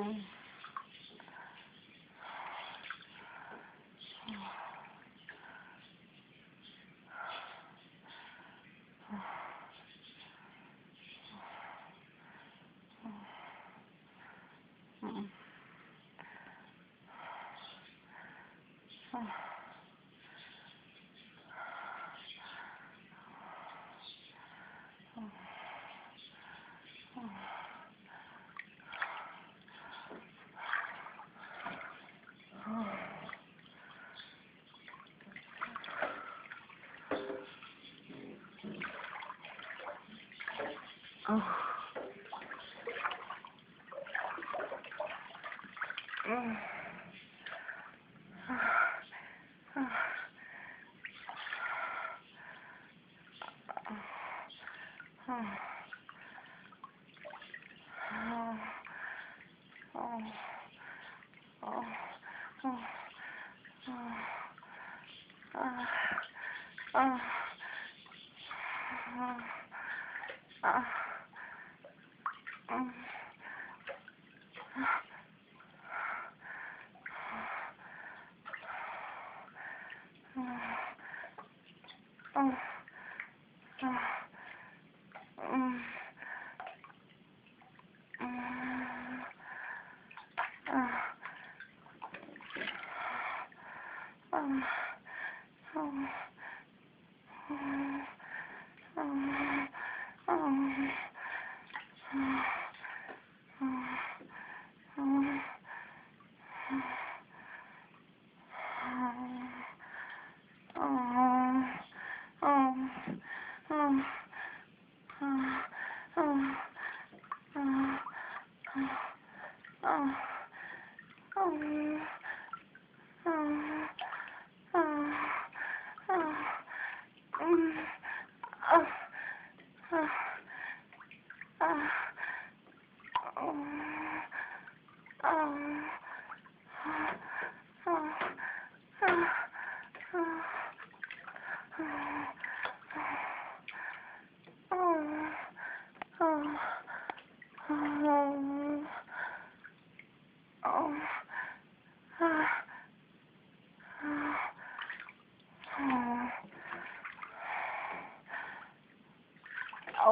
Mm. Mm. Oh. Mm. Oh. Oh.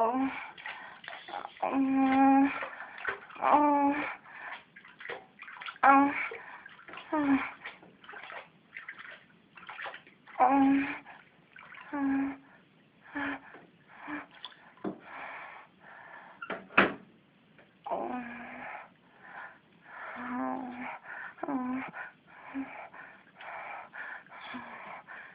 Oh.